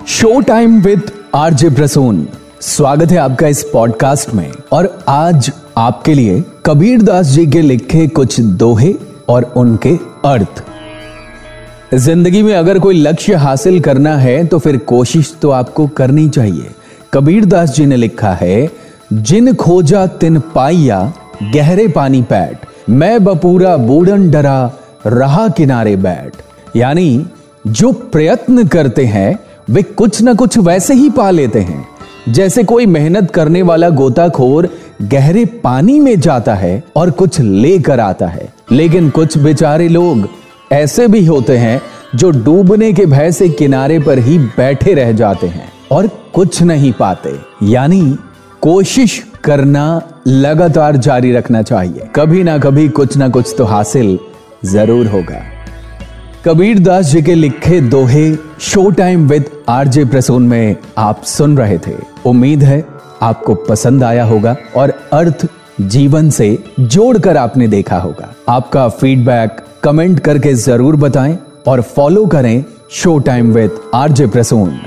Show time with RJ Prasoon स्वागत है आपका इस पॉडकास्ट में। और आज आपके लिए कबीर दास जी के लिखे कुछ दोहे और उनके अर्थ। ज़िंदगी में अगर कोई लक्ष्य हासिल करना है तो फिर कोशिश तो आपको करनी चाहिए। कबीर दास जी ने लिखा है, जिन खोजा तिन पाइया, गहरे पानी पैट मैं बपूरा बूढ़न डरा, रहा किनारे बैठ। यानी, जो प्रयत्न करते हैं वे कुछ ना कुछ वैसे ही पा लेते हैं। जैसे कोई मेहनत करने वाला गोताखोर गहरे पानी में जाता है और कुछ लेकर आता है। लेकिन कुछ बेचारे लोग ऐसे भी होते हैं जो डूबने के भय से किनारे पर ही बैठे रह जाते हैं और कुछ नहीं पाते। यानी कोशिश करना लगातार जारी रखना चाहिए। कभी ना कभी कुछ ना कुछ तो हासिल ज़रूर होगा। कबीर दास जी के लिखे दोहे show time with RJ Prasoon में आप सुन रहे थे। उम्मीद है आपको पसंद आया होगा और अर्थ जीवन से जोड़कर आपने देखा होगा। आपका फीडबैक कमेंट करके ज़रूर बताएँ और फॉलो करें show time with RJ Prasoon.